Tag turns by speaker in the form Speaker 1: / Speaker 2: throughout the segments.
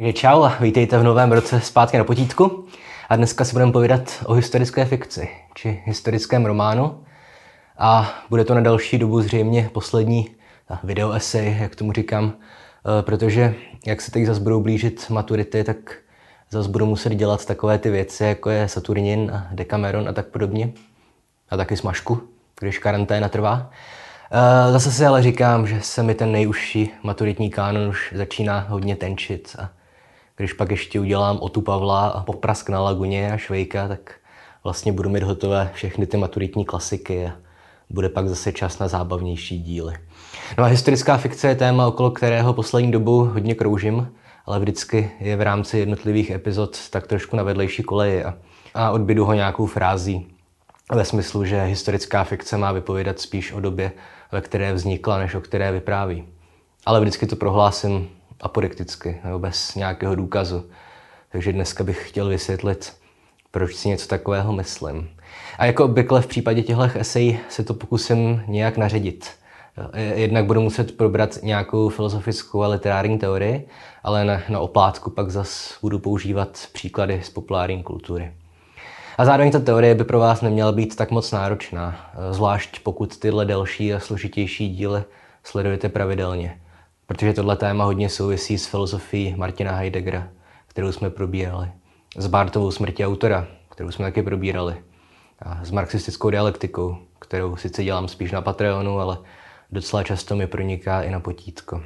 Speaker 1: Takže čau a vítejte v novém roce zpátky na potítku. A dneska si budeme povídat o historické fikci, či historickém románu. A bude to na další dobu zřejmě poslední video esej, jak tomu říkám, e, protože jak se teď zase budou blížit maturity, tak zase budu muset dělat takové ty věci, jako je Saturnin a Decameron a tak podobně. A taky smažku, když karanténa trvá. E, zase si ale říkám, že se mi ten nejužší maturitní kánon už začíná hodně tenčit a když pak ještě udělám Otu Pavla a Poprask na laguně a Švejka, tak vlastně budu mít hotové všechny ty maturitní klasiky a bude pak zase čas na zábavnější díly. No a historická fikce je téma, okolo kterého poslední dobu hodně kroužím, ale vždycky je v rámci jednotlivých epizod tak trošku na vedlejší koleji a, a odbydu ho nějakou frází ve smyslu, že historická fikce má vypovědat spíš o době, ve které vznikla, než o které vypráví. Ale vždycky to prohlásím apodikticky, nebo bez nějakého důkazu. Takže dneska bych chtěl vysvětlit, proč si něco takového myslím. A jako obvykle v případě těchto esej se to pokusím nějak naředit. Jednak budu muset probrat nějakou filozofickou a literární teorii, ale na, na oplátku pak zas budu používat příklady z populární kultury. A zároveň ta teorie by pro vás neměla být tak moc náročná, zvlášť pokud tyhle delší a složitější díly sledujete pravidelně protože tohle téma hodně souvisí s filozofií Martina Heideggera, kterou jsme probírali, s Bartovou smrtí autora, kterou jsme taky probírali, a s marxistickou dialektikou, kterou sice dělám spíš na Patreonu, ale docela často mi proniká i na potítko.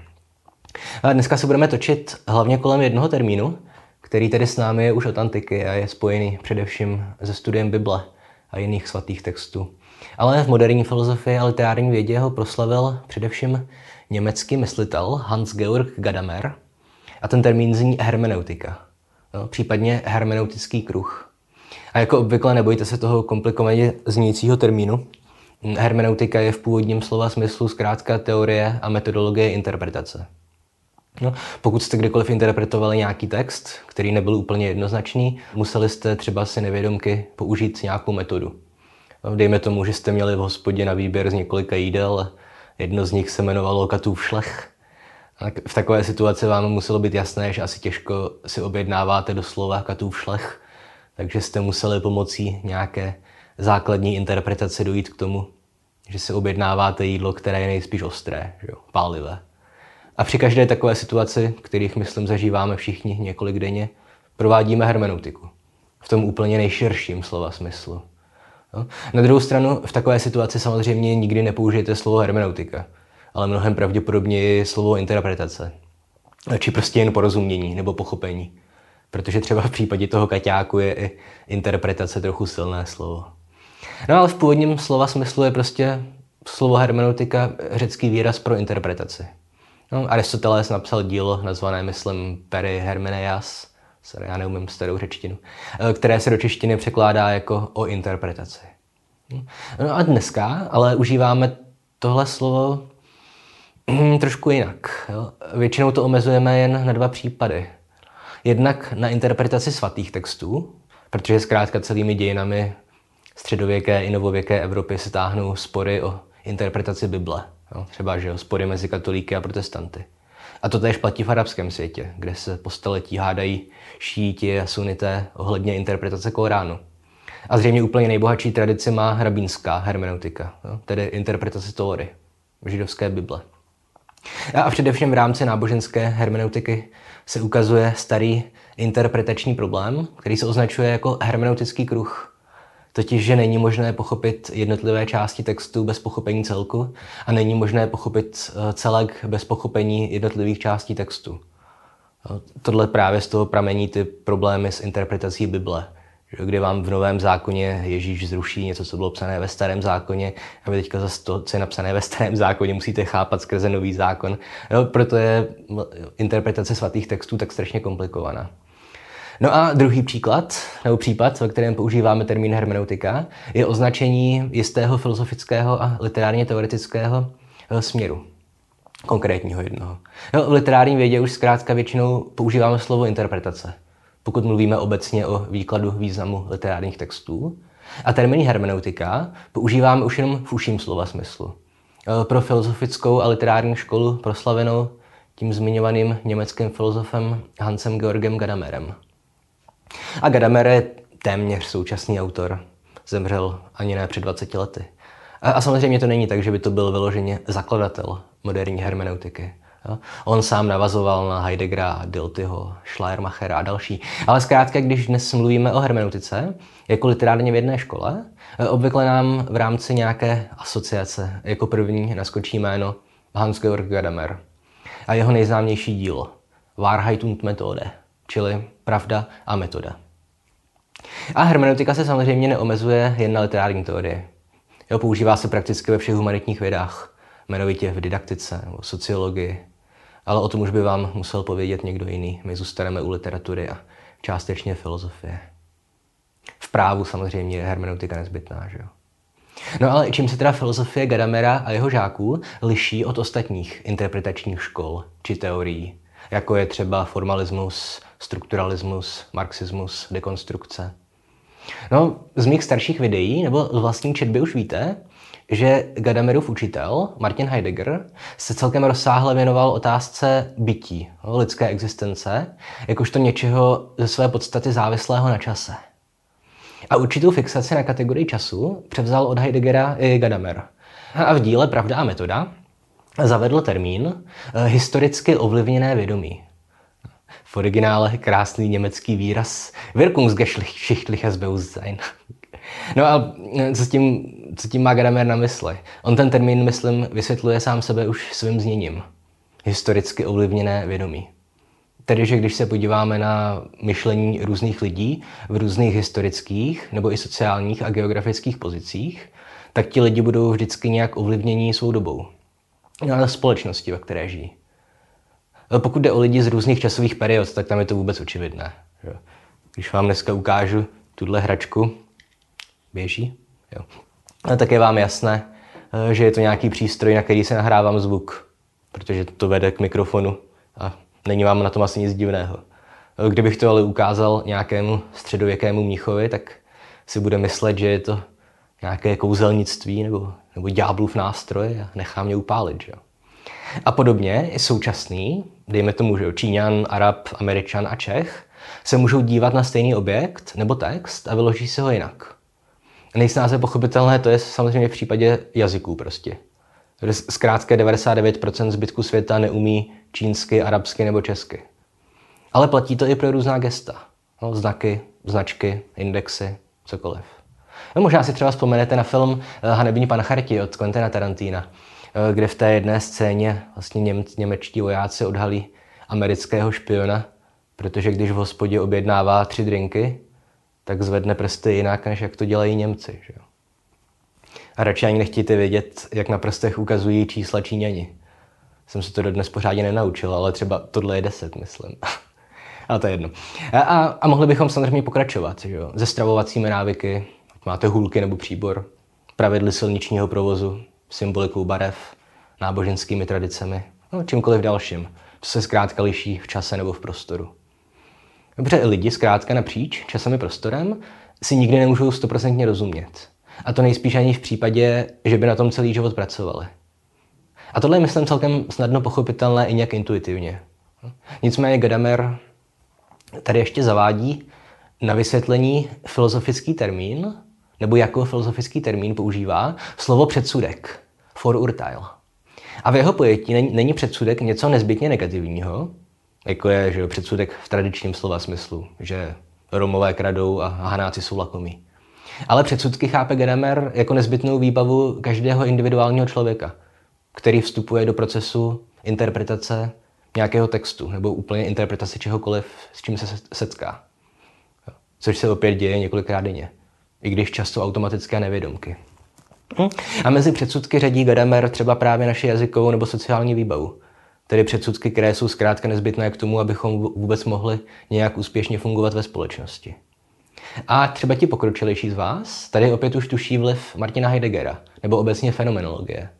Speaker 1: A dneska se budeme točit hlavně kolem jednoho termínu, který tedy s námi je už od antiky a je spojený především se studiem Bible a jiných svatých textů. Ale v moderní filozofii a literární vědě ho proslavil především německý myslitel Hans-Georg Gadamer a ten termín zní hermeneutika, no, případně hermeneutický kruh. A jako obvykle nebojte se toho komplikovaně znějícího termínu. Hermeneutika je v původním slova smyslu zkrátka teorie a metodologie interpretace. No, pokud jste kdykoliv interpretovali nějaký text, který nebyl úplně jednoznačný, museli jste třeba si nevědomky použít nějakou metodu. No, dejme tomu, že jste měli v hospodě na výběr z několika jídel, jedno z nich se jmenovalo Katův šlech. V takové situaci vám muselo být jasné, že asi těžko si objednáváte doslova Katův šlech, takže jste museli pomocí nějaké základní interpretace dojít k tomu, že si objednáváte jídlo, které je nejspíš ostré, že jo, pálivé. A při každé takové situaci, kterých myslím zažíváme všichni několik denně, provádíme hermeneutiku. V tom úplně nejširším slova smyslu. No. Na druhou stranu, v takové situaci samozřejmě nikdy nepoužijete slovo hermeneutika, ale mnohem pravděpodobněji slovo interpretace. Či prostě jen porozumění nebo pochopení. Protože třeba v případě toho kaťáku je i interpretace trochu silné slovo. No ale v původním slova smyslu je prostě slovo hermeneutika řecký výraz pro interpretaci. No, Aristoteles napsal dílo nazvané, myslím, Peri Hermeneias, sorry, já neumím starou řečtinu, eh, které se do češtiny překládá jako o interpretaci. No a dneska ale užíváme tohle slovo hm, trošku jinak. Většinou to omezujeme jen na dva případy. Jednak na interpretaci svatých textů, protože zkrátka celými dějinami středověké i novověké Evropy se táhnou spory o interpretaci Bible. Třeba že spory mezi katolíky a protestanty. A to též platí v arabském světě, kde se po staletí hádají šíti a sunité ohledně interpretace Koránu. A zřejmě úplně nejbohatší tradici má hrabínská hermeneutika, jo? tedy interpretace Tóry, židovské Bible. A především v rámci náboženské hermeneutiky se ukazuje starý interpretační problém, který se označuje jako hermeneutický kruh. Totiž, že není možné pochopit jednotlivé části textu bez pochopení celku a není možné pochopit eh, celek bez pochopení jednotlivých částí textu. Tohle právě z toho pramení ty problémy s interpretací Bible kdy vám v Novém zákoně Ježíš zruší něco, co bylo psané ve Starém zákoně a vy teďka zase to, co je napsané ve Starém zákoně, musíte chápat skrze Nový zákon. Jo, proto je interpretace svatých textů tak strašně komplikovaná. No a druhý příklad, nebo případ, ve kterém používáme termín hermeneutika, je označení jistého filozofického a literárně teoretického eh, směru konkrétního jednoho. No, v literární vědě už zkrátka většinou používáme slovo interpretace pokud mluvíme obecně o výkladu významu literárních textů. A termín hermeneutika používáme už jenom v užším slova smyslu. E, pro filozofickou a literární školu proslavenou tím zmiňovaným německým filozofem Hansem Georgem Gadamerem. A Gadamer je téměř současný autor. Zemřel ani ne před 20 lety. A, a samozřejmě to není tak, že by to byl vyloženě zakladatel moderní hermeneutiky. Jo? On sám navazoval na Heideggera, Diltyho, Schleiermachera a další. Ale zkrátka, když dnes mluvíme o hermeneutice, jako literárně v jedné škole, obvykle nám v rámci nějaké asociace jako první naskočí jméno Hans-Georg Gadamer a jeho nejznámější dílo Wahrheit und Methode, čili Pravda a metoda. A hermeneutika se samozřejmě neomezuje jen na literární teorie. Jo, používá se prakticky ve všech humanitních vědách, jmenovitě v didaktice nebo sociologii. Ale o tom už by vám musel povědět někdo jiný. My zůstaneme u literatury a částečně filozofie. V právu samozřejmě je hermeneutika nezbytná, že jo? No ale čím se teda filozofie Gadamera a jeho žáků liší od ostatních interpretačních škol či teorií, jako je třeba formalismus, strukturalismus, marxismus, dekonstrukce? No, z mých starších videí nebo z vlastní četby už víte, že Gadamerův učitel, Martin Heidegger, se celkem rozsáhle věnoval otázce bytí, no, lidské existence, jakožto něčeho ze své podstaty závislého na čase. A určitou fixaci na kategorii času převzal od Heideggera i Gadamer. A v díle Pravda a metoda zavedl termín eh, historicky ovlivněné vědomí. Originále krásný německý výraz Wirkungsgeschichtliches Bewusstsein. No a eh, co tím, co tím má Gadamer na mysli? On ten termín, myslím, vysvětluje sám sebe už svým zněním. Historicky ovlivněné vědomí. Tedy, že když se podíváme na myšlení různých lidí v různých historických nebo i sociálních a geografických pozicích, tak ti lidi budou vždycky nějak ovlivnění svou dobou. No a společnosti, ve které žijí. Pokud jde o lidi z různých časových period, tak tam je to vůbec očividné. Když vám dneska ukážu tuhle hračku, běží, jo. A tak je vám jasné, že je to nějaký přístroj, na který se nahrávám zvuk, protože to vede k mikrofonu a Není vám na tom asi nic divného. Kdybych to ale ukázal nějakému středověkému mnichovi, tak si bude myslet, že je to nějaké kouzelnictví nebo, nebo ďáblův nástroj a nechá mě upálit. Že? A podobně i současný, dejme tomu, že Číňan, Arab, Američan a Čech, se můžou dívat na stejný objekt nebo text a vyloží se ho jinak. Nejsnáze pochopitelné to je samozřejmě v případě jazyků prostě. Zkrátka 99% zbytku světa neumí čínsky, arabsky nebo česky. Ale platí to i pro různá gesta. No, znaky, značky, indexy, cokoliv. No, možná si třeba vzpomenete na film eh, Hanební pancharti od Quentina Tarantina, eh, kde v té jedné scéně vlastně něm, němečtí vojáci odhalí amerického špiona, protože když v hospodě objednává tři drinky, tak zvedne prsty jinak, než jak to dělají Němci. Že? A radši ani nechtějte vědět, jak na prstech ukazují čísla Číňani jsem se to dodnes pořádně nenaučil, ale třeba tohle je deset, myslím. ale to je jedno. A, a, a mohli bychom samozřejmě pokračovat, že jo? Se stravovacími návyky, máte hůlky nebo příbor, pravidly silničního provozu, symbolikou barev, náboženskými tradicemi, no, čímkoliv dalším, co se zkrátka liší v čase nebo v prostoru. Dobře, lidi zkrátka napříč časem i prostorem si nikdy nemůžou stoprocentně rozumět. A to nejspíš ani v případě, že by na tom celý život pracovali. A tohle je, myslím, celkem snadno pochopitelné i nějak intuitivně. Nicméně Gadamer tady ještě zavádí na vysvětlení filozofický termín, nebo jako filozofický termín používá slovo předsudek, urteil. A v jeho pojetí není, není předsudek něco nezbytně negativního, jako je že předsudek v tradičním slova smyslu, že Romové kradou a Hanáci jsou lakomí. Ale předsudky chápe Gadamer jako nezbytnou výbavu každého individuálního člověka – který vstupuje do procesu interpretace nějakého textu nebo úplně interpretace čehokoliv, s čím se setká. Což se opět děje několikrát denně, i když často automatické nevědomky. Hm? A mezi předsudky řadí Gadamer třeba právě naši jazykovou nebo sociální výbavu. Tedy předsudky, které jsou zkrátka nezbytné k tomu, abychom vůbec mohli nějak úspěšně fungovat ve společnosti. A třeba ti pokročilejší z vás tady opět už tuší vliv Martina Heideggera, nebo obecně fenomenologie –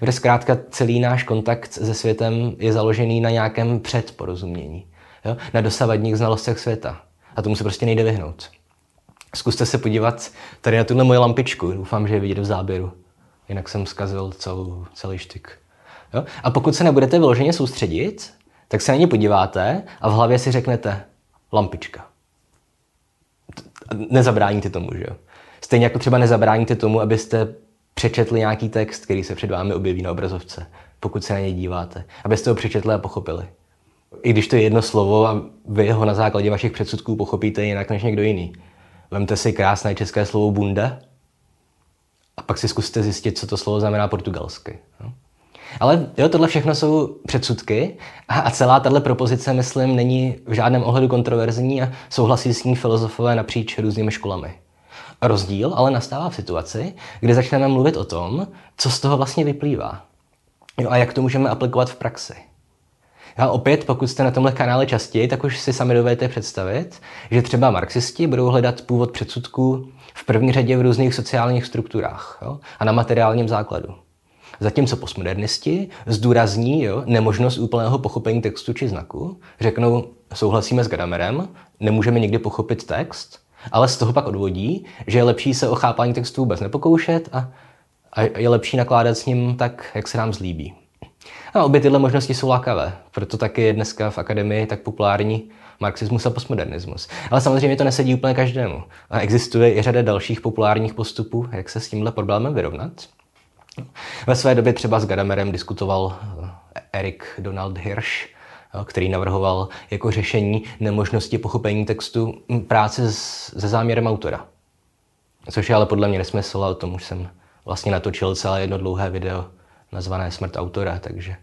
Speaker 1: kde zkrátka celý náš kontakt se světem je založený na nějakém předporozumění, jo? na dosavadních znalostech světa. A tomu se prostě nejde vyhnout. Zkuste se podívat tady na tuhle moji lampičku. Doufám, že je vidět v záběru. Jinak jsem zkazil celou, celý štyk. Jo? A pokud se nebudete vyloženě soustředit, tak se na ně podíváte a v hlavě si řeknete lampička. Nezabráníte tomu, že jo? Stejně jako třeba nezabráníte tomu, abyste přečetli nějaký text, který se před vámi objeví na obrazovce, pokud se na něj díváte, abyste ho přečetli a pochopili. I když to je jedno slovo a vy ho na základě vašich předsudků pochopíte jinak než někdo jiný. Vemte si krásné české slovo bunda a pak si zkuste zjistit, co to slovo znamená portugalsky. No? Ale jo, tohle všechno jsou předsudky a, a celá tahle propozice, myslím, není v žádném ohledu kontroverzní a souhlasí s ní filozofové napříč různými školami. Rozdíl ale nastává v situaci, kdy začneme mluvit o tom, co z toho vlastně vyplývá. Jo, a jak to můžeme aplikovat v praxi. A opět, pokud jste na tomhle kanále častěji, tak už si sami dovedete představit, že třeba marxisti budou hledat původ předsudků v první řadě v různých sociálních strukturách jo, a na materiálním základu. Zatímco postmodernisti zdůrazní jo, nemožnost úplného pochopení textu či znaku, řeknou, souhlasíme s Gadamerem, nemůžeme nikdy pochopit text, ale z toho pak odvodí, že je lepší se o chápání textu vůbec nepokoušet a, a je lepší nakládat s ním tak, jak se nám zlíbí. A obě tyhle možnosti jsou lákavé, proto taky je dneska v akademii tak populární marxismus a postmodernismus. Ale samozřejmě to nesedí úplně každému. A existuje i řada dalších populárních postupů, jak se s tímhle problémem vyrovnat. Ve své době třeba s Gadamerem diskutoval Erik Donald Hirsch, který navrhoval jako řešení nemožnosti pochopení textu práce se záměrem autora. Což je ale podle mě nesmysl, a o tom už jsem vlastně natočil celé jedno dlouhé video nazvané Smrt autora, takže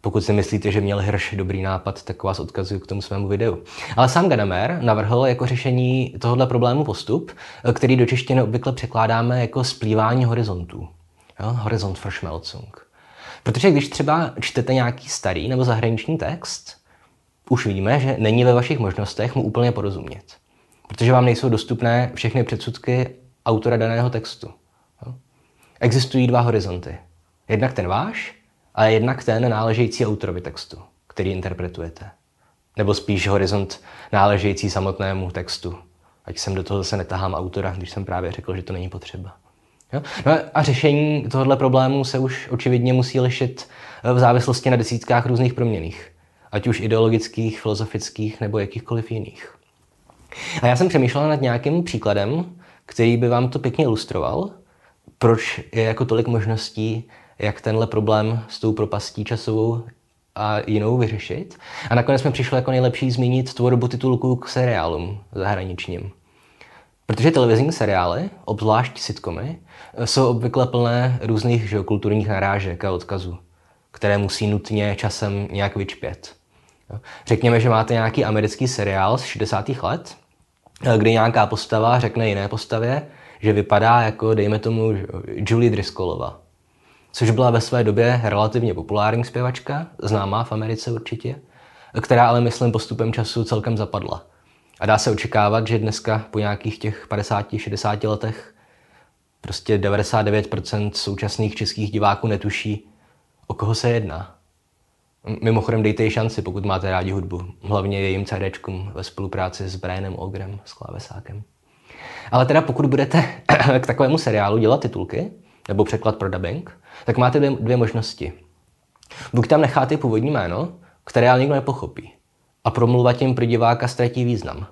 Speaker 1: pokud si myslíte, že měl Hirsch dobrý nápad, tak vás odkazuju k tomu svému videu. Ale sám Gadamer navrhl jako řešení tohoto problému postup, který do češtiny obvykle překládáme jako splývání horizontů. Jo? Horizont Verschmelzung. Protože když třeba čtete nějaký starý nebo zahraniční text, už víme, že není ve vašich možnostech mu úplně porozumět. Protože vám nejsou dostupné všechny předsudky autora daného textu. Jo? Existují dva horizonty. Jednak ten váš a jednak ten náležející autorovi textu, který interpretujete. Nebo spíš horizont náležející samotnému textu. Ať jsem do toho zase netahám autora, když jsem právě řekl, že to není potřeba. Jo? No a řešení tohoto problému se už očividně musí lišit eh, v závislosti na desítkách různých proměných. Ať už ideologických, filozofických nebo jakýchkoliv jiných. A já jsem přemýšlel nad nějakým příkladem, který by vám to pěkně ilustroval, proč je jako tolik možností, jak tenhle problém s tou propastí časovou a jinou vyřešit. A nakonec jsme přišli jako nejlepší zmínit tvorbu titulků k seriálům zahraničním. Protože televizní seriály, obzvlášť sitcomy, jsou obvykle plné různých že, kulturních narážek a odkazů, které musí nutně časem nějak vyčpět. Řekněme, že máte nějaký americký seriál z 60. let, kdy nějaká postava řekne jiné postavě, že vypadá jako, dejme tomu, Julie Driscollova. Což byla ve své době relativně populární zpěvačka, známá v Americe určitě, která ale, myslím, postupem času celkem zapadla. A dá se očekávat, že dneska po nějakých těch 50-60 letech prostě 99% současných českých diváků netuší, o koho se jedná. Mimochodem dejte jí šanci, pokud máte rádi hudbu. Hlavně jejím CDčkům ve spolupráci s Brianem Ogrem, s klávesákem. Ale teda pokud budete k takovému seriálu dělat titulky, nebo překlad pro dubbing, tak máte dvě, dvě možnosti. Buď tam necháte původní jméno, které ale nikdo nepochopí a promluva tím pro diváka ztratí význam.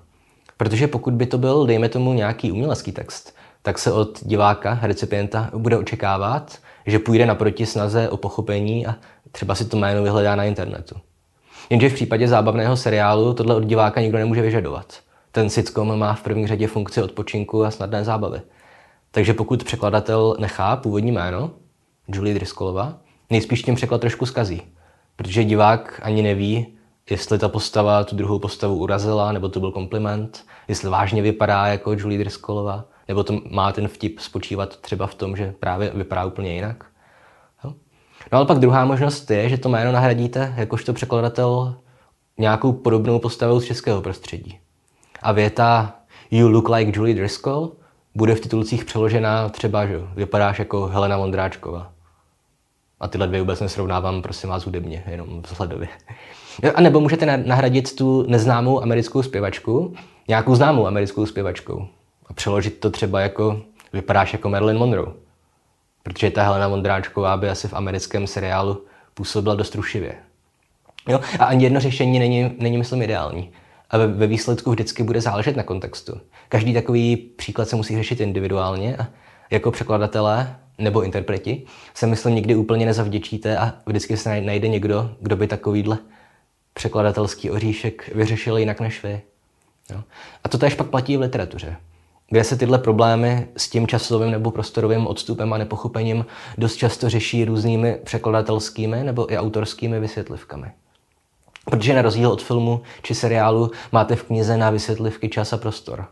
Speaker 1: Protože pokud by to byl, dejme tomu, nějaký umělecký text, tak se od diváka, recipienta, bude očekávat, že půjde naproti snaze o pochopení a třeba si to jméno vyhledá na internetu. Jenže v případě zábavného seriálu tohle od diváka nikdo nemůže vyžadovat. Ten sitcom má v první řadě funkci odpočinku a snadné zábavy. Takže pokud překladatel nechá původní jméno, Julie Driscollova, nejspíš tím překlad trošku skazí. Protože divák ani neví, jestli ta postava tu druhou postavu urazila, nebo to byl kompliment, jestli vážně vypadá jako Julie Driscollová, nebo to má ten vtip spočívat třeba v tom, že právě vypadá úplně jinak. Jo? No ale pak druhá možnost je, že to jméno nahradíte jakožto překladatel nějakou podobnou postavou z českého prostředí. A věta You look like Julie Driscoll bude v titulcích přeložena třeba, že vypadáš jako Helena Vondráčková. A tyhle dvě vůbec nesrovnávám, prosím vás, hudebně, jenom vzhledově. A nebo můžete nahradit tu neznámou americkou zpěvačku nějakou známou americkou zpěvačkou a přeložit to třeba jako vypadáš jako Marilyn Monroe. Protože ta Helena Mondráčková by asi v americkém seriálu působila dost rušivě. Jo? A ani jedno řešení není, není myslím, ideální. A ve, výsledku vždycky bude záležet na kontextu. Každý takový příklad se musí řešit individuálně a jako překladatelé nebo interpreti se myslím nikdy úplně nezavděčíte a vždycky se najde někdo, kdo by takovýhle překladatelský oříšek vyřešil jinak než vy. Jo? A to tež pak platí v literatuře, kde se tyhle problémy s tím časovým nebo prostorovým odstupem a nepochopením dost často řeší různými překladatelskými nebo i autorskými vysvětlivkami. Protože na rozdíl od filmu či seriálu máte v knize na vysvětlivky čas a prostor.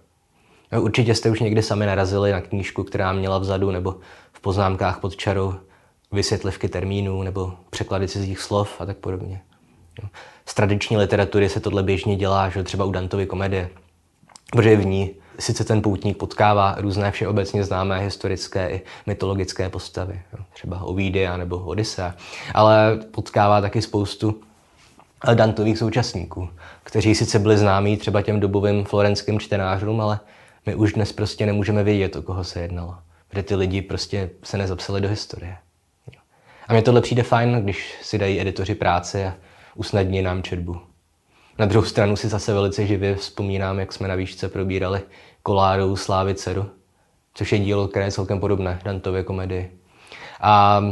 Speaker 1: Určitě jste už někdy sami narazili na knížku, která měla vzadu nebo v poznámkách pod čarou vysvětlivky termínů nebo překlady cizích slov a tak podobně. Z tradiční literatury se tohle běžně dělá, že třeba u Dantovy komedie, protože v ní sice ten poutník potkává různé všeobecně známé historické i mytologické postavy, třeba Ovidia nebo Odyssea, ale potkává taky spoustu Dantových současníků, kteří sice byli známí třeba těm dobovým florenským čtenářům, ale my už dnes prostě nemůžeme vědět, o koho se jednalo. Protože ty lidi prostě se nezapsali do historie. A mně tohle přijde fajn, když si dají editoři práce a usnadní nám četbu. Na druhou stranu si zase velice živě vzpomínám, jak jsme na výšce probírali Kolárovou Slávy dceru, což je dílo, které je celkem podobné Dantově komedii. A,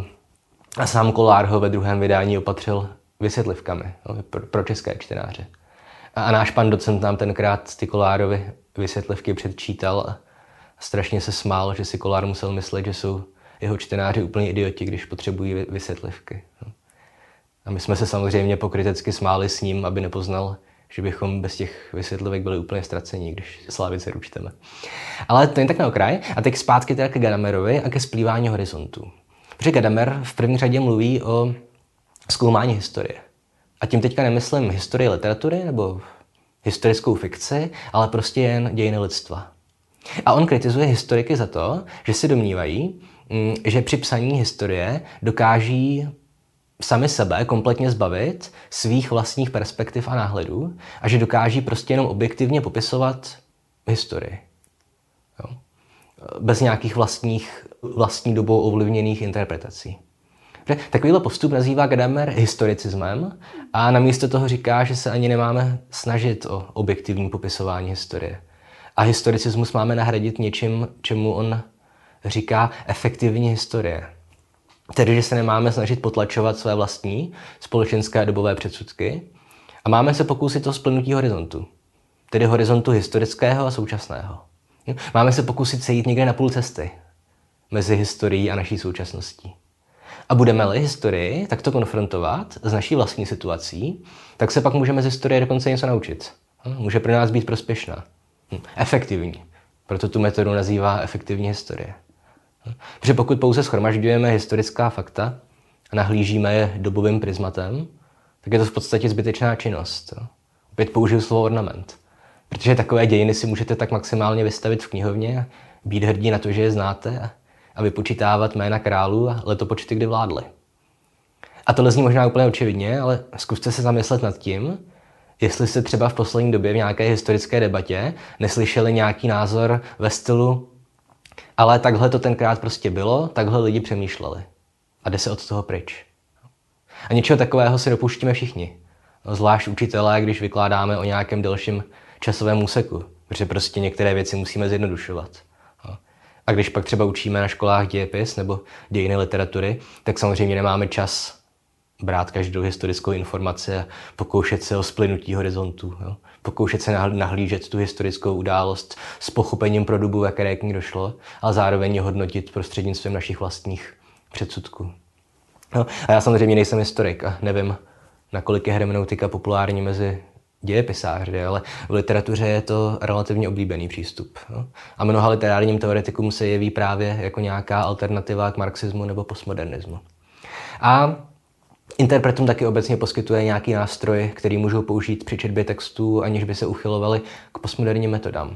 Speaker 1: a sám Kolár ho ve druhém vydání opatřil vysvětlivkami no, pro, pro české čtenáře. A, a náš pan docent nám tenkrát ty Kolárovy vysvětlivky předčítal a strašně se smál, že si Kolár musel myslet, že jsou jeho čtenáři úplně idioti, když potřebují vysvětlivky. No. A my jsme se samozřejmě pokrytecky smáli s ním, aby nepoznal, že bychom bez těch vysvětlivek byli úplně ztracení, když Slavice ručteme. Ale to je tak na okraj. A teď zpátky teda ke Gadamerovi a ke splývání horizontu. Protože Gadamer v první řadě mluví o zkoumání historie. A tím teďka nemyslím historii literatury nebo historickou fikci, ale prostě jen dějiny lidstva. A on kritizuje historiky za to, že si domnívají, mm, že při psaní historie dokáží sami sebe kompletně zbavit svých vlastních perspektiv a náhledů a že dokáží prostě jenom objektivně popisovat historii. Jo? Bez nějakých vlastních, vlastní dobou ovlivněných interpretací. Takovýhle postup nazývá Gadamer historicismem a namísto toho říká, že se ani nemáme snažit o objektivní popisování historie. A historicismus máme nahradit něčím, čemu on říká efektivní historie. Tedy, že se nemáme snažit potlačovat své vlastní společenské a dobové předsudky a máme se pokusit o splnutí horizontu. Tedy horizontu historického a současného. Máme se pokusit sejít někde na půl cesty mezi historií a naší současností. A budeme-li historii takto konfrontovat s naší vlastní situací, tak se pak můžeme z historie dokonce něco naučit. Může pro nás být prospěšná. Hm, efektivní. Proto tu metodu nazývá efektivní historie. Protože pokud pouze schromažďujeme historická fakta a nahlížíme je dobovým prismatem, tak je to v podstatě zbytečná činnost. Opět použiju slovo ornament. Protože takové dějiny si můžete tak maximálně vystavit v knihovně být hrdí na to, že je znáte a vypočítávat jména králů a letopočty, kdy vládli. A tohle zní možná úplně očividně, ale zkuste se zamyslet nad tím, jestli jste třeba v poslední době v nějaké historické debatě neslyšeli nějaký názor ve stylu ale takhle to tenkrát prostě bylo, takhle lidi přemýšleli. A jde se od toho pryč. A něčeho takového se dopuštíme všichni. Zvlášť učitelé, když vykládáme o nějakém delším časovém úseku, protože prostě některé věci musíme zjednodušovat. A když pak třeba učíme na školách dějepis nebo dějiny literatury, tak samozřejmě nemáme čas brát každou historickou informaci a pokoušet se o splynutí horizontu. Jo? Pokoušet se nahlížet tu historickou událost s pochopením pro dobu, které k ní došlo, ale zároveň hodnotit prostřednictvím našich vlastních předsudků. No, a já samozřejmě nejsem historik a nevím, nakolik je hermeneutika populární mezi dějepisáři, ale v literatuře je to relativně oblíbený přístup. No? A mnoha literárním teoretikům se jeví právě jako nějaká alternativa k marxismu nebo postmodernismu. A Interpretům taky obecně poskytuje nějaký nástroj, který můžou použít při četbě textů, aniž by se uchylovali k postmoderním metodám,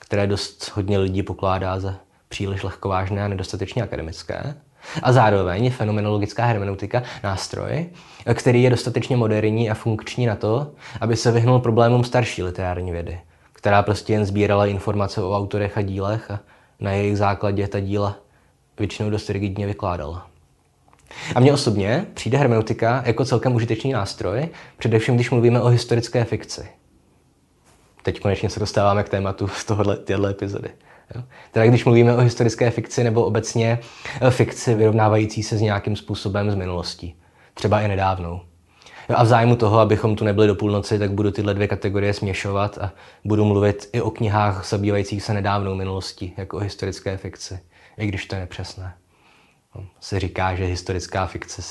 Speaker 1: které dost hodně lidí pokládá za příliš lehkovážné a nedostatečně akademické. A zároveň je fenomenologická hermeneutika nástroj, který je dostatečně moderní a funkční na to, aby se vyhnul problémům starší literární vědy, která prostě jen sbírala informace o autorech a dílech a na jejich základě ta díla většinou dost rigidně vykládala. A mně osobně přijde hermeneutika jako celkem užitečný nástroj, především když mluvíme o historické fikci. Teď konečně se dostáváme k tématu z tohohle, epizody. Teda když mluvíme o historické fikci nebo obecně eh, fikci vyrovnávající se s nějakým způsobem z minulostí. Třeba i nedávnou. Jo, a v zájmu toho, abychom tu nebyli do půlnoci, tak budu tyhle dvě kategorie směšovat a budu mluvit i o knihách zabývajících se nedávnou minulostí, jako o historické fikci, i když to je nepřesné. No, se říká, že historická fikce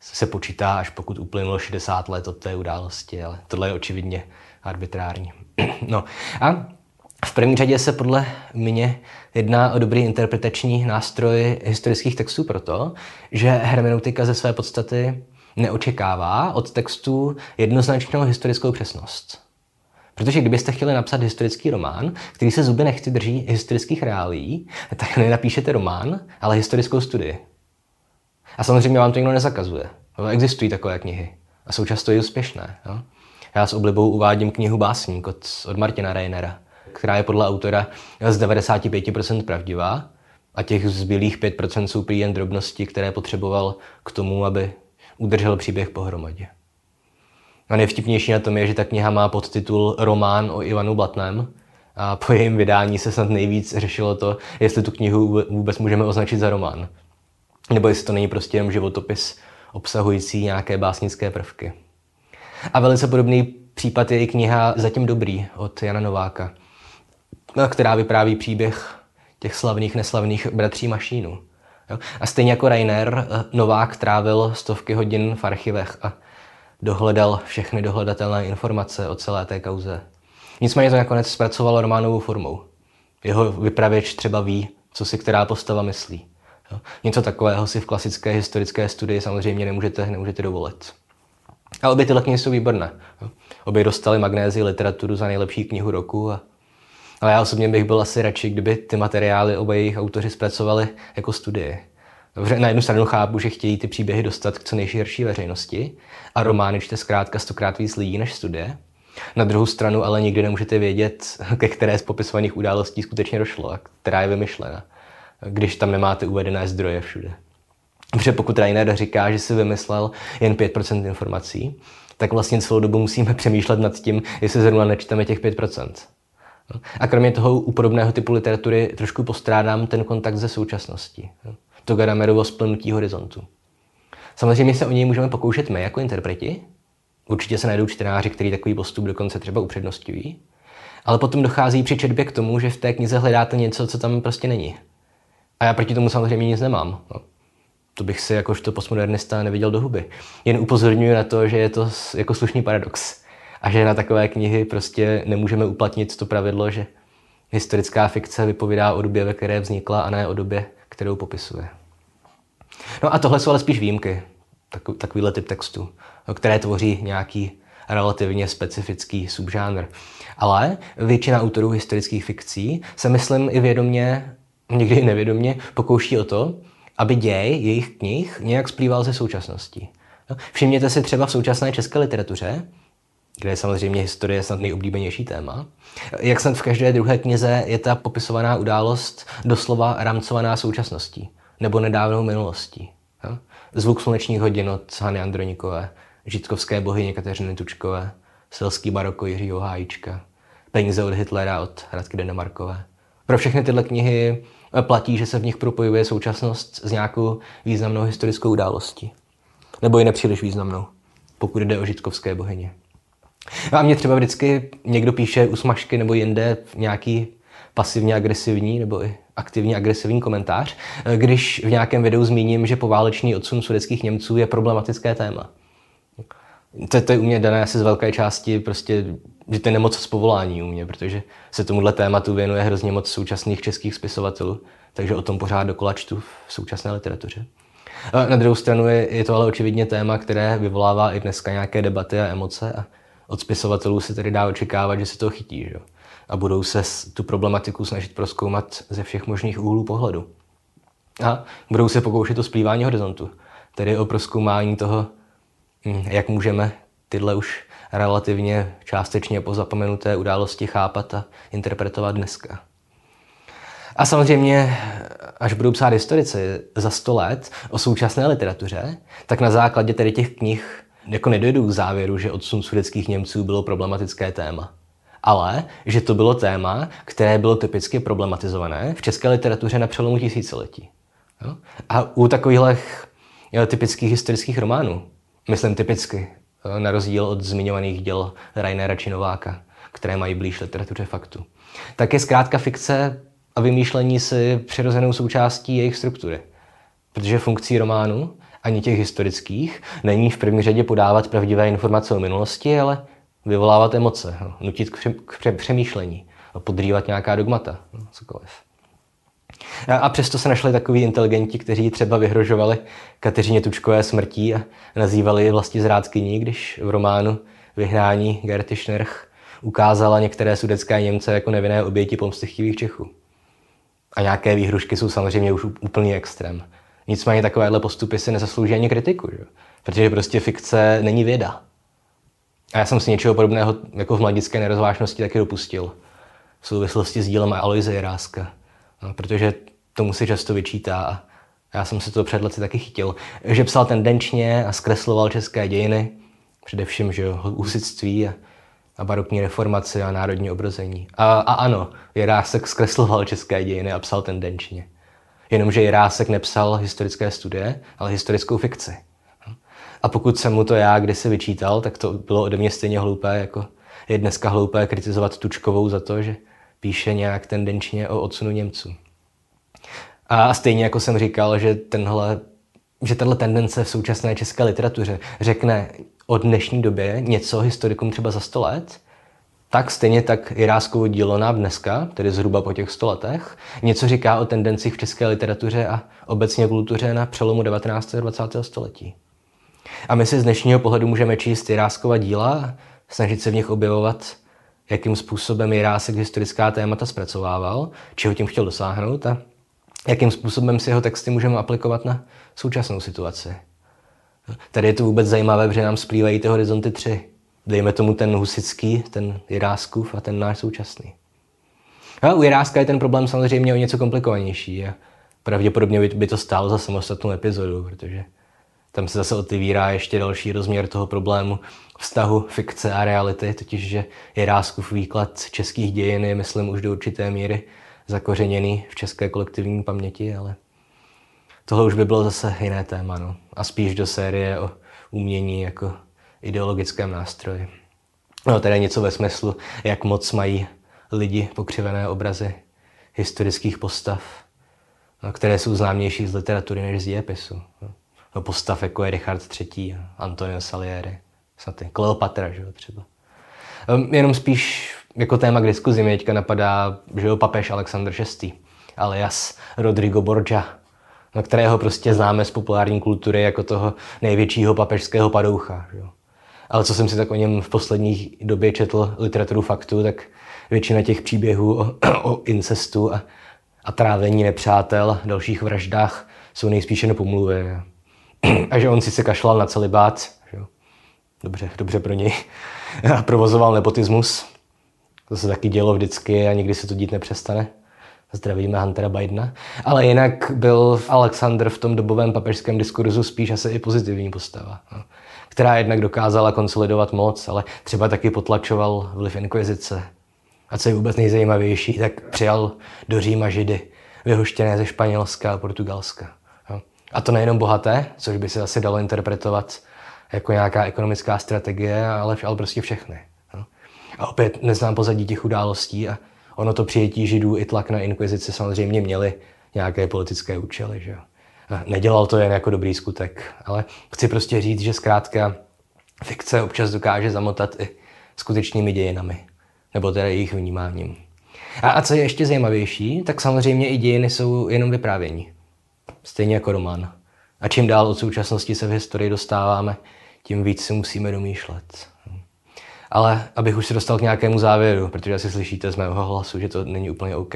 Speaker 1: se počítá, až pokud uplynulo 60 let od té události, ale tohle je očividně arbitrární. no a v první řadě se podle mě jedná o dobrý interpretační nástroj historických textů proto, že hermeneutika ze své podstaty neočekává od textu jednoznačnou historickou přesnost. Protože kdybyste chtěli napsat historický román, který se zuby nechty drží historických reálí, tak nenapíšete román, ale historickou studii. A samozřejmě vám to nikdo nezakazuje. Existují takové knihy a jsou často i úspěšné. Jo? Já s oblibou uvádím knihu Básník od, od Martina Reinera, která je podle autora z 95% pravdivá a těch zbylých 5% jsou prý jen drobnosti, které potřeboval k tomu, aby udržel příběh pohromadě. A nejvtipnější na tom je, že ta kniha má podtitul Román o Ivanu Blatném a po jejím vydání se snad nejvíc řešilo to, jestli tu knihu vůbec můžeme označit za román. Nebo jestli to není prostě jen životopis obsahující nějaké básnické prvky. A velice podobný případ je i kniha Zatím dobrý od Jana Nováka, která vypráví příběh těch slavných, neslavných bratří Mašínů. A stejně jako Rainer, eh, Novák trávil stovky hodin v archivech a dohledal všechny dohledatelné informace o celé té kauze. Nicméně to nakonec zpracovalo románovou formou. Jeho vypravěč třeba ví, co si která postava myslí. Něco takového si v klasické historické studii samozřejmě nemůžete, nemůžete dovolit. A obě tyhle knihy jsou výborné. Obě dostali magnézi literaturu za nejlepší knihu roku. A... Ale já osobně bych byl asi radši, kdyby ty materiály oba jejich autoři zpracovali jako studie. Dobře, na jednu stranu chápu, že chtějí ty příběhy dostat k co nejširší veřejnosti a romány čte zkrátka stokrát víc lidí než studie. Na druhou stranu ale nikdy nemůžete vědět, ke které z popisovaných událostí skutečně došlo a která je vymyšlena, když tam nemáte uvedené zdroje všude. Protože pokud Rainer říká, že si vymyslel jen 5% informací, tak vlastně celou dobu musíme přemýšlet nad tím, jestli zrovna nečteme těch 5%. A kromě toho u podobného typu literatury trošku postrádám ten kontakt ze současností. To Gadamerovo splnutí horizontu. Samozřejmě se o něj můžeme pokoušet my jako interpreti. Určitě se najdou čtenáři, kteří takový postup dokonce třeba upřednostňují. Ale potom dochází při četbě k tomu, že v té knize hledáte něco, co tam prostě není. A já proti tomu samozřejmě nic nemám. No to bych si jakožto postmodernista neviděl do huby. Jen upozorňuji na to, že je to jako slušný paradox. A že na takové knihy prostě nemůžeme uplatnit to pravidlo, že historická fikce vypovídá o době, ve které vznikla a ne o době, kterou popisuje. No a tohle jsou ale spíš výjimky, takovýhle typ textu, které tvoří nějaký relativně specifický subžánr. Ale většina autorů historických fikcí se, myslím, i vědomně, někdy i nevědomně, pokouší o to, aby děj jejich knih nějak splýval ze současností. Všimněte si třeba v současné české literatuře, kde je samozřejmě historie snad nejoblíbenější téma. Jak snad v každé druhé knize je ta popisovaná událost doslova rámcovaná současností nebo nedávnou minulostí. Zvuk slunečních hodin od Hany Andronikové, žitkovské bohyně Kateřiny Tučkové, selský baroko Jiřího Hájíčka, peníze od Hitlera od Radky Denemarkové. Pro všechny tyhle knihy platí, že se v nich propojuje současnost s nějakou významnou historickou událostí. Nebo i nepříliš významnou, pokud jde o žitkovské bohyně. A mě třeba vždycky někdo píše usmažky nebo jinde nějaký pasivně agresivní nebo i aktivně agresivní komentář, když v nějakém videu zmíním, že poválečný odsun sudeckých Němců je problematické téma. To, to je u mě dané asi z velké části prostě, že to je nemoc z povolání u mě, protože se tomuhle tématu věnuje hrozně moc současných českých spisovatelů, takže o tom pořád dokola čtu v současné literatuře. Na druhou stranu je, je to ale očividně téma, které vyvolává i dneska nějaké debaty a emoce a od spisovatelů se tedy dá očekávat, že se to chytí že? a budou se tu problematiku snažit proskoumat ze všech možných úhlů pohledu. A budou se pokoušet o splývání horizontu, tedy o proskoumání toho, hm, jak můžeme tyhle už relativně částečně pozapomenuté události chápat a interpretovat dneska. A samozřejmě, až budou psát historici za sto let o současné literatuře, tak na základě tedy těch knih jako nedojdu k závěru, že odsun sudeckých Němců bylo problematické téma. Ale že to bylo téma, které bylo typicky problematizované v české literatuře na přelomu tisíciletí. Jo? A u takovýchhle typických historických románů, myslím typicky, na rozdíl od zmiňovaných děl Rainera či Nováka, které mají blíž literatuře faktu, tak je zkrátka fikce a vymýšlení si přirozenou součástí jejich struktury. Protože funkcí románu, ani těch historických, není v první řadě podávat pravdivé informace o minulosti, ale vyvolávat emoce, no, nutit k přemýšlení, podrývat nějaká dogmata, no, cokoliv. A přesto se našli takový inteligenti, kteří třeba vyhrožovali Kateřině Tučkové smrtí a nazývali vlastně zrádkyní, když v románu Vyhnání Gerty Schnerch ukázala některé sudecké Němce jako nevinné oběti pomstychtivých Čechů. A nějaké výhrušky jsou samozřejmě už úplný extrém. Nicméně takovéhle postupy si nezaslouží ani kritiku, že? protože prostě fikce není věda. A já jsem si něčeho podobného jako v mladické nerozvážnosti taky dopustil v souvislosti s dílem Aloise Jiráska. No, protože tomu si často vyčítá a já jsem si to před lety taky chytil, že psal tendenčně a zkresloval české dějiny, především že husitství a, a barokní reformaci a národní obrození. A, a ano, Jirásek zkresloval české dějiny a psal tendenčně. Jenomže Jirásek nepsal historické studie, ale historickou fikci. A pokud jsem mu to já kdysi vyčítal, tak to bylo ode mě stejně hloupé, jako je dneska hloupé kritizovat Tučkovou za to, že píše nějak tendenčně o odsunu Němců. A stejně jako jsem říkal, že tenhle že tahle tendence v současné české literatuře řekne o dnešní době něco historikům třeba za 100 let, tak stejně tak Jiráskovo dílo nám dneska, tedy zhruba po těch 100 letech, něco říká o tendencích v české literatuře a obecně kultuře na přelomu 19. a 20. století. A my si z dnešního pohledu můžeme číst Jiráskova díla snažit se v nich objevovat, jakým způsobem Jirásek historická témata zpracovával, čeho tím chtěl dosáhnout a jakým způsobem si jeho texty můžeme aplikovat na současnou situaci. Tady je to vůbec zajímavé, protože nám splývají ty horizonty tři. Dejme tomu ten husický, ten Jiráskův a ten náš současný. A u Jiráska je ten problém samozřejmě o něco komplikovanější a pravděpodobně by to stálo za samostatnou epizodu, protože tam se zase otevírá ještě další rozměr toho problému vztahu fikce a reality, totiž že Jiráskův výklad českých dějin je, myslím, už do určité míry zakořeněný v české kolektivní paměti, ale tohle už by bylo zase jiné téma. No. A spíš do série o umění jako ideologickém nástroji. No, teda něco ve smyslu, jak moc mají lidi pokřivené obrazy historických postav, no, které jsou známější z literatury než z dějepisu. No, postav jako je Richard III. Antonio Salieri, snad Kleopatra, že jo, třeba. Um, jenom spíš jako téma k diskuzi mě teďka napadá, že jo, papež Alexandr VI, alias Rodrigo Borgia, na kterého prostě známe z populární kultury jako toho největšího papežského padoucha. Že jo. Ale co jsem si tak o něm v poslední době četl literaturu faktu, tak většina těch příběhů o, o incestu a, a trávení nepřátel, dalších vraždách jsou nejspíše na pomluvy. A že on si se kašlal na celibát, že jo. Dobře, dobře pro něj. A provozoval nepotismus, to se taky dělo vždycky a nikdy se to dít nepřestane. Zdravíme Huntera Bidena. Ale jinak byl Alexander v tom dobovém papežském diskurzu spíš asi i pozitivní postava, no, která jednak dokázala konsolidovat moc, ale třeba taky potlačoval vliv inkvizice. A co je vůbec nejzajímavější, tak přijal do Říma židy, vyhoštěné ze Španělska a Portugalska. A to nejenom bohaté, což by se asi dalo interpretovat jako nějaká ekonomická strategie, ale, ale prostě všechny. A opět neznám pozadí těch událostí a ono to přijetí židů i tlak na inkvizici samozřejmě měli nějaké politické účely. Že? A nedělal to jen jako dobrý skutek, ale chci prostě říct, že zkrátka fikce občas dokáže zamotat i skutečnými dějinami, nebo teda jejich vnímáním. A, a co je ještě zajímavější, tak samozřejmě i dějiny jsou jenom vyprávění. Stejně jako román. A čím dál od současnosti se v historii dostáváme, tím víc si musíme domýšlet. Ale abych už se dostal k nějakému závěru, protože asi slyšíte z mého hlasu, že to není úplně OK.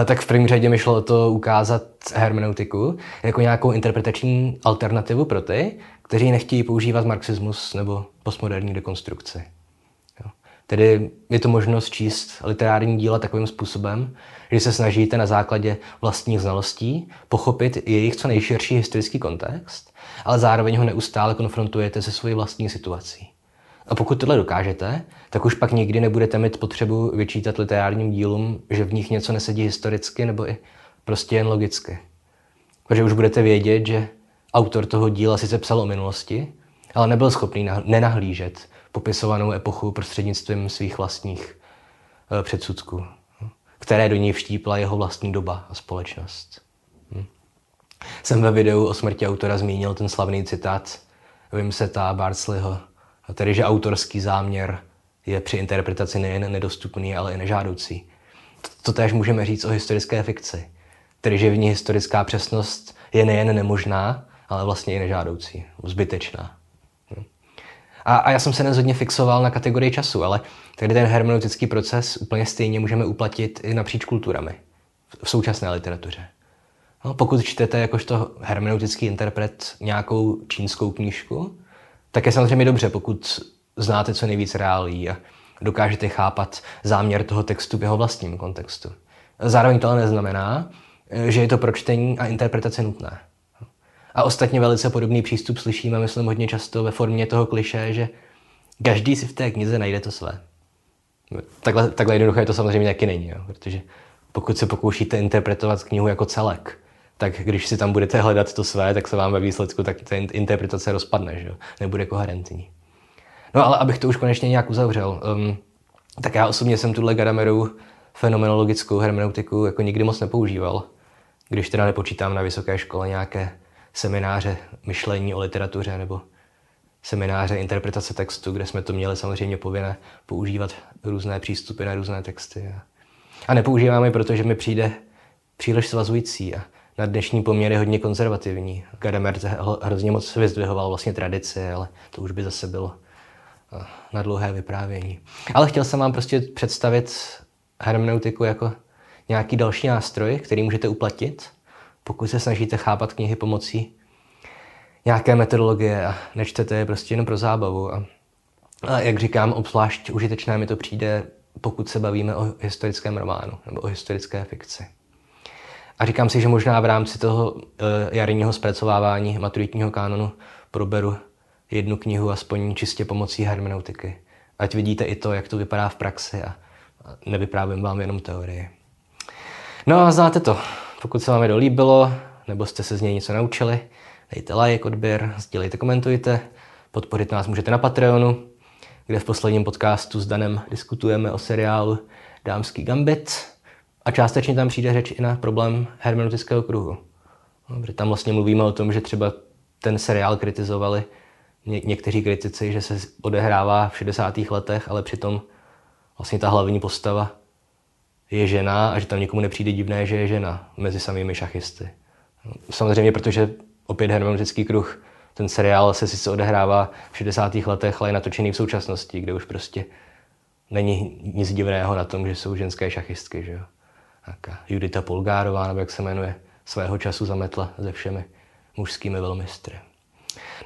Speaker 1: Eh, tak v první řadě mi šlo to ukázat hermeneutiku jako nějakou interpretační alternativu pro ty, kteří nechtějí používat marxismus nebo postmoderní dekonstrukci. Tedy je to možnost číst literární díla takovým způsobem, že se snažíte na základě vlastních znalostí pochopit jejich co nejširší historický kontext, ale zároveň ho neustále konfrontujete se svojí vlastní situací. A pokud tohle dokážete, tak už pak nikdy nebudete mít potřebu vyčítat literárním dílům, že v nich něco nesedí historicky nebo i prostě jen logicky. Protože už budete vědět, že autor toho díla sice psal o minulosti, ale nebyl schopný nenahlížet popisovanou epochu prostřednictvím svých vlastních eh, předsudků, které do ní vštípla jeho vlastní doba a společnost. Hm. Jsem ve videu o smrti autora zmínil ten slavný citát Vimseta Bartsleyho, tedy že autorský záměr je při interpretaci nejen nedostupný, ale i nežádoucí. To též můžeme říct o historické fikci, tedy že v ní historická přesnost je nejen nemožná, ale vlastně i nežádoucí, zbytečná. A, a já jsem se nezhodně fixoval na kategorii času, ale tady ten hermeneutický proces úplně stejně můžeme uplatit i napříč kulturami v současné literatuře. No, pokud čtete jakožto hermeneutický interpret nějakou čínskou knížku, tak je samozřejmě dobře, pokud znáte co nejvíc reálí a dokážete chápat záměr toho textu v jeho vlastním kontextu. Zároveň to ale neznamená, že je to pro čtení a interpretaci nutné. A ostatně velice podobný přístup slyšíme, myslím, hodně často ve formě toho kliše, že každý si v té knize najde to své. Takhle, takhle jednoduché to samozřejmě taky není, jo? protože pokud se pokoušíte interpretovat knihu jako celek, tak když si tam budete hledat to své, tak se vám ve výsledku tak ta interpretace rozpadne, že jo? nebude koherentní. No ale abych to už konečně nějak uzavřel, um, tak já osobně jsem tuhle Gadameru fenomenologickou hermeneutiku jako nikdy moc nepoužíval, když teda nepočítám na vysoké škole nějaké semináře myšlení o literatuře nebo semináře interpretace textu, kde jsme to měli samozřejmě povinné používat různé přístupy na různé texty. A nepoužíváme, protože mi přijde příliš svazující a na dnešní poměry hodně konzervativní. Gadamer hrozně moc vyzdvihoval vlastně tradici, ale to už by zase bylo eh, na dlouhé vyprávění. Ale chtěl jsem vám prostě představit hermeneutiku jako nějaký další nástroj, který můžete uplatit pokud se snažíte chápat knihy pomocí nějaké metodologie a nečtete je prostě jenom pro zábavu. A, a jak říkám, obzvlášť užitečné mi to přijde, pokud se bavíme o historickém románu nebo o historické fikci. A říkám si, že možná v rámci toho uh, jarního zpracovávání maturitního kánonu proberu jednu knihu aspoň čistě pomocí hermeneutiky. Ať vidíte i to, jak to vypadá v praxi a nevyprávím vám jenom teorii. No a znáte to. Pokud se vám video líbilo, nebo jste se z něj něco naučili, dejte like, odběr, sdílejte, komentujte. Podpořit nás můžete na Patreonu, kde v posledním podcastu s Danem diskutujeme o seriálu Dámský gambit a částečně tam přijde řeč i na problém hermeneutického kruhu. No, tam vlastně mluvíme o tom, že třeba ten seriál kritizovali ně- někteří kritici, že se odehrává v 60. letech, ale přitom vlastně ta hlavní postava je žena a že tam někomu nepřijde divné, že je žena mezi samými šachisty. Samozřejmě, protože opět hermeneutický kruh, ten seriál se sice odehrává v 60. letech, ale je natočený v současnosti, kde už prostě není nic divného na tom, že jsou ženské šachistky. Že jo? Taká Judita Polgárová, nebo jak se jmenuje, svého času zametla se všemi mužskými velmistry.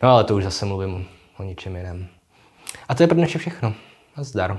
Speaker 1: No ale to už zase mluvím o ničem jiném. A to je pro dnešek všechno. A zdar.